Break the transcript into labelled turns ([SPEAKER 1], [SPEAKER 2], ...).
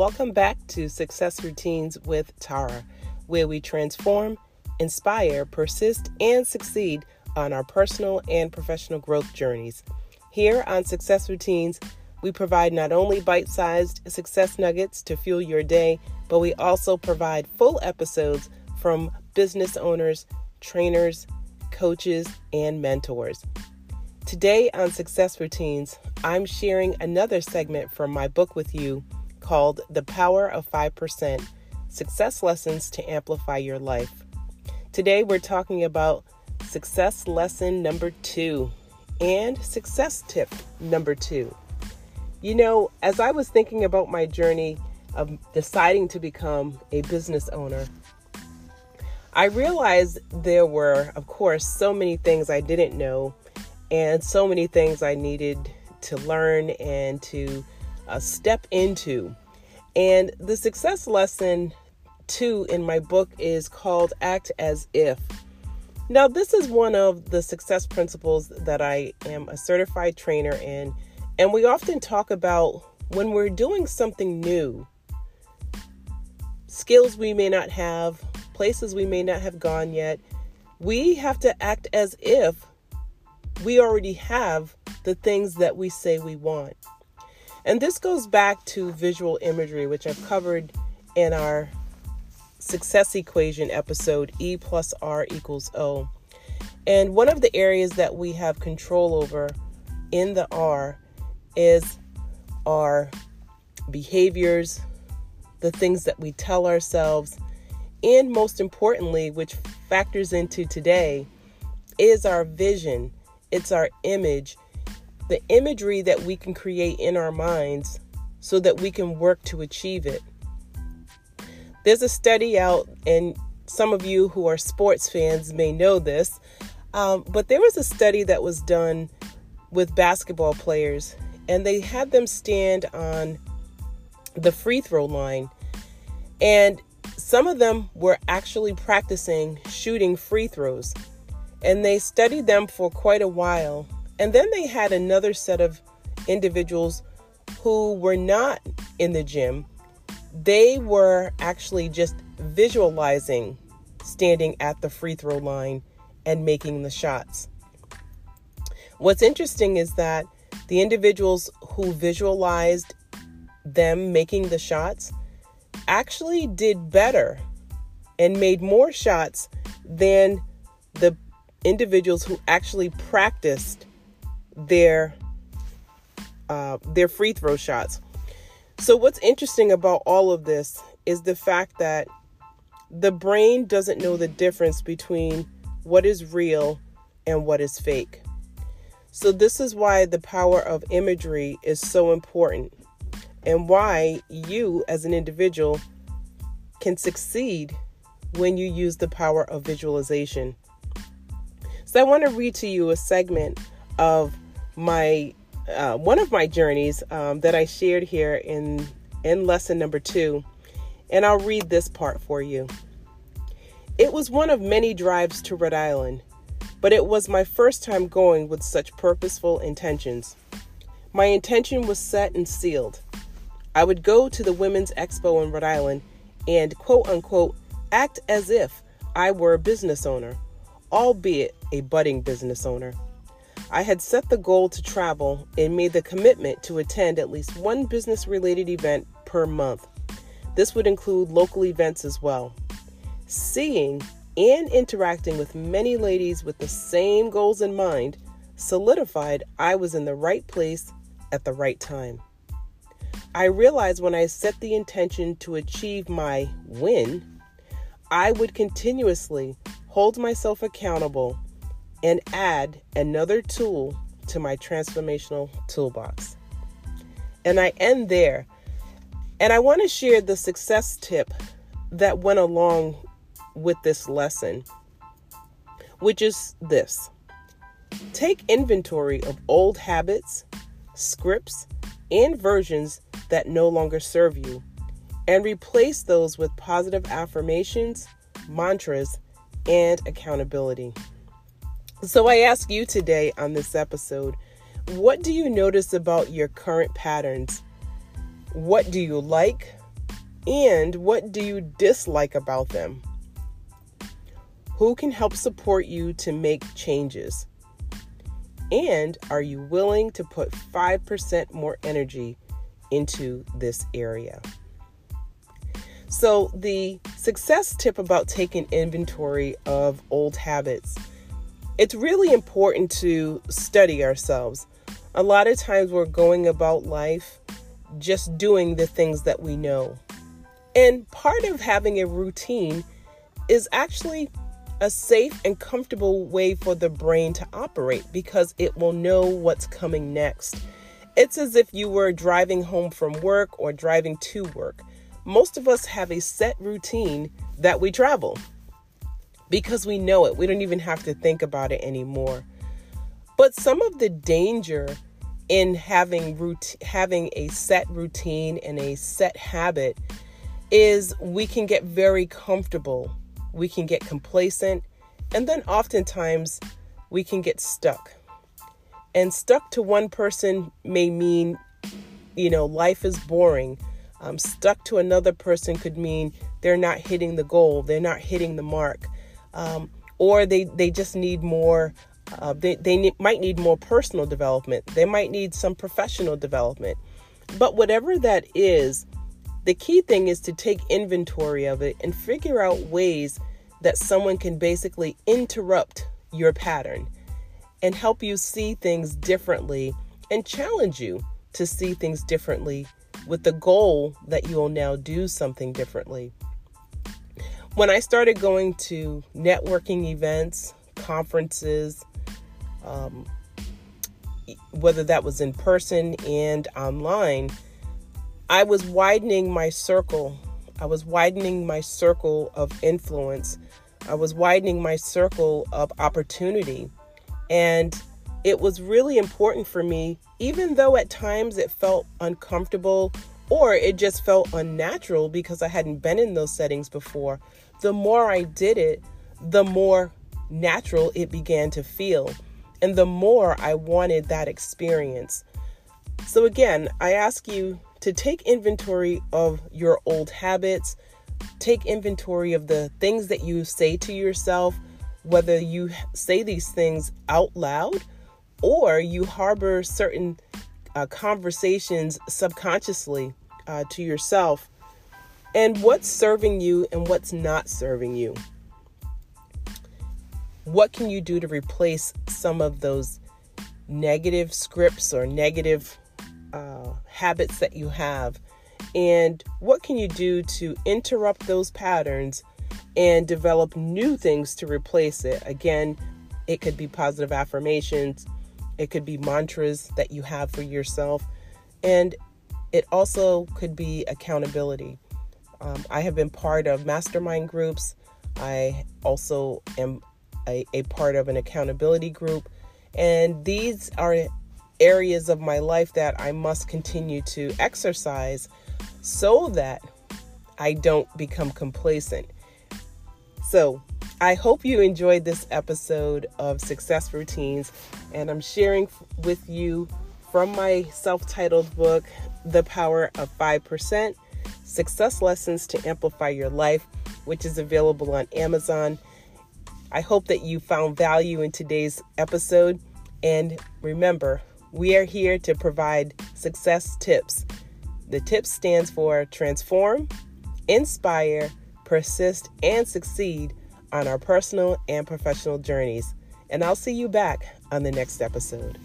[SPEAKER 1] Welcome back to Success Routines with Tara, where we transform, inspire, persist, and succeed on our personal and professional growth journeys. Here on Success Routines, we provide not only bite sized success nuggets to fuel your day, but we also provide full episodes from business owners, trainers, coaches, and mentors. Today on Success Routines, I'm sharing another segment from my book with you called The Power of 5% Success Lessons to Amplify Your Life. Today, we're talking about success lesson number two and success tip number two. You know, as I was thinking about my journey of deciding to become a business owner, I realized there were, of course, so many things I didn't know and so many things I needed to learn and to uh, step into. And the success lesson two in my book is called Act as If. Now, this is one of the success principles that I am a certified trainer in. And we often talk about when we're doing something new, skills we may not have, places we may not have gone yet, we have to act as if we already have the things that we say we want. And this goes back to visual imagery, which I've covered in our success equation episode E plus R equals O. And one of the areas that we have control over in the R is our behaviors, the things that we tell ourselves, and most importantly, which factors into today, is our vision it's our image, the imagery that we can create in our minds so that we can work to achieve it. There's a study out, and some of you who are sports fans may know this, um, but there was a study that was done with basketball players, and they had them stand on the free throw line. And some of them were actually practicing shooting free throws and they studied them for quite a while. And then they had another set of individuals who were not in the gym. They were actually just visualizing standing at the free throw line and making the shots. What's interesting is that the individuals who visualized them making the shots actually did better and made more shots than the individuals who actually practiced their uh, their free throw shots. So what's interesting about all of this is the fact that the brain doesn't know the difference between what is real and what is fake. So this is why the power of imagery is so important and why you as an individual can succeed when you use the power of visualization. So I want to read to you a segment of my uh, one of my journeys um, that I shared here in in lesson number two, and I'll read this part for you. It was one of many drives to Rhode Island, but it was my first time going with such purposeful intentions. My intention was set and sealed. I would go to the Women's Expo in Rhode Island and quote unquote act as if I were a business owner albeit a budding business owner. I had set the goal to travel and made the commitment to attend at least one business related event per month. This would include local events as well. Seeing and interacting with many ladies with the same goals in mind solidified I was in the right place at the right time. I realized when I set the intention to achieve my win, I would continuously hold myself accountable, and add another tool to my transformational toolbox. And I end there. And I want to share the success tip that went along with this lesson, which is this take inventory of old habits, scripts, and versions that no longer serve you, and replace those with positive affirmations, mantras, and accountability. So, I ask you today on this episode what do you notice about your current patterns? What do you like? And what do you dislike about them? Who can help support you to make changes? And are you willing to put 5% more energy into this area? So, the success tip about taking inventory of old habits it's really important to study ourselves. A lot of times we're going about life just doing the things that we know. And part of having a routine is actually a safe and comfortable way for the brain to operate because it will know what's coming next. It's as if you were driving home from work or driving to work. Most of us have a set routine that we travel because we know it. We don't even have to think about it anymore. But some of the danger in having rout- having a set routine and a set habit is we can get very comfortable. We can get complacent, and then oftentimes we can get stuck. And stuck to one person may mean, you know, life is boring. Um, stuck to another person could mean they're not hitting the goal, they're not hitting the mark um, or they, they just need more. Uh, they they might need more personal development. They might need some professional development. But whatever that is, the key thing is to take inventory of it and figure out ways that someone can basically interrupt your pattern and help you see things differently and challenge you to see things differently with the goal that you will now do something differently. When I started going to networking events, conferences, um, whether that was in person and online, I was widening my circle. I was widening my circle of influence. I was widening my circle of opportunity. And it was really important for me, even though at times it felt uncomfortable or it just felt unnatural because I hadn't been in those settings before. The more I did it, the more natural it began to feel, and the more I wanted that experience. So, again, I ask you to take inventory of your old habits, take inventory of the things that you say to yourself, whether you say these things out loud or you harbor certain uh, conversations subconsciously uh, to yourself and what's serving you and what's not serving you. What can you do to replace some of those negative scripts or negative uh, habits that you have? And what can you do to interrupt those patterns and develop new things to replace it? Again, it could be positive affirmations, it could be mantras that you have for yourself, and it also could be accountability. Um, I have been part of mastermind groups. I also am a, a part of an accountability group. And these are areas of my life that I must continue to exercise so that I don't become complacent. So, I hope you enjoyed this episode of Success Routines, and I'm sharing with you from my self titled book, The Power of 5% Success Lessons to Amplify Your Life, which is available on Amazon. I hope that you found value in today's episode. And remember, we are here to provide success tips. The TIP stands for transform, inspire, persist, and succeed on our personal and professional journeys. And I'll see you back on the next episode.